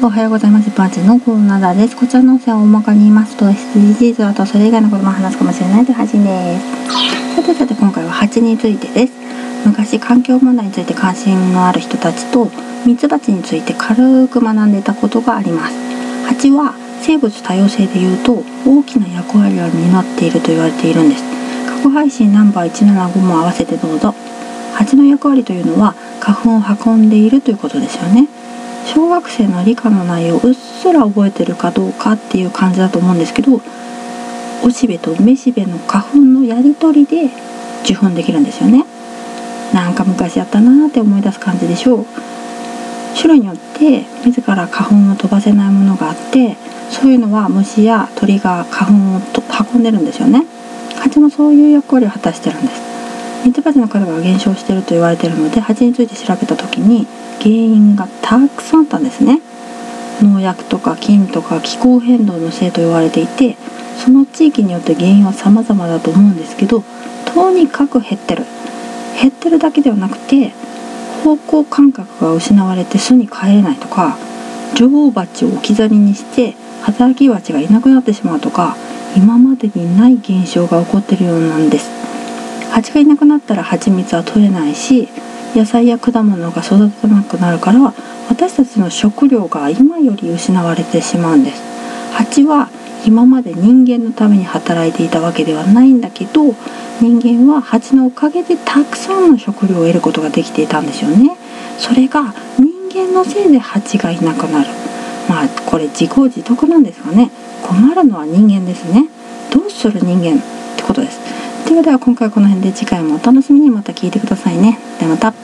おはようございます。パンチのコーナーです。こちらの音声は大まかに言いますと SDGs あとそれ以外のことも話すかもしれないという配信です。さてさて今回は蜂についてです。昔環境問題について関心のある人たちとミツバチについて軽く学んでいたことがあります。蜂は生物多様性でいうと大きな役割を担っていると言われているんです。過去配信ナンバー175も合わせてどうぞ。蜂の役割というのは花粉を運んでいるということですよね。学生の理科の内容をうっすら覚えてるかどうかっていう感じだと思うんですけどおしべとめしべの花粉のやり取りで受粉できるんですよね。なんか昔やったなーって思い出す感じでしょう。種類によって自ら花粉を飛ばせないものがあってそういうのは虫や鳥が花粉をと運んでるんですよね。蜂もそういう役割を果たしてるんです。ミツバチの数が減少していると言われているので蜂について調べた時に原因がたくさんあったんですね。農薬とか菌とか気候変動のせいと言われていてその地域によって原因は様々だと思うんですけどとにかく減ってる。減ってるだけではなくて方向感覚が失われて巣に帰れないとか女王蜂を置き去りにして働き蜂がいなくなってしまうとか今までにない現象が起こってるようなんです。蜂がいなくなったら蜂蜜は取れないし野菜や果物が育たなくなるから私たちの食料が今より失われてしまうんです。蜂は今まで人間のために働いていたわけではないんだけど人間は蜂のおかげでたくさんの食料を得ることができていたんですよね。それが人間のせいで蜂がいなくなる。まあこれ自業自得なんですがね。困るのは人間ですね。どうする人間ってことです。ではでは今回はこの辺で次回もお楽しみにまた聞いてくださいね。ではまた。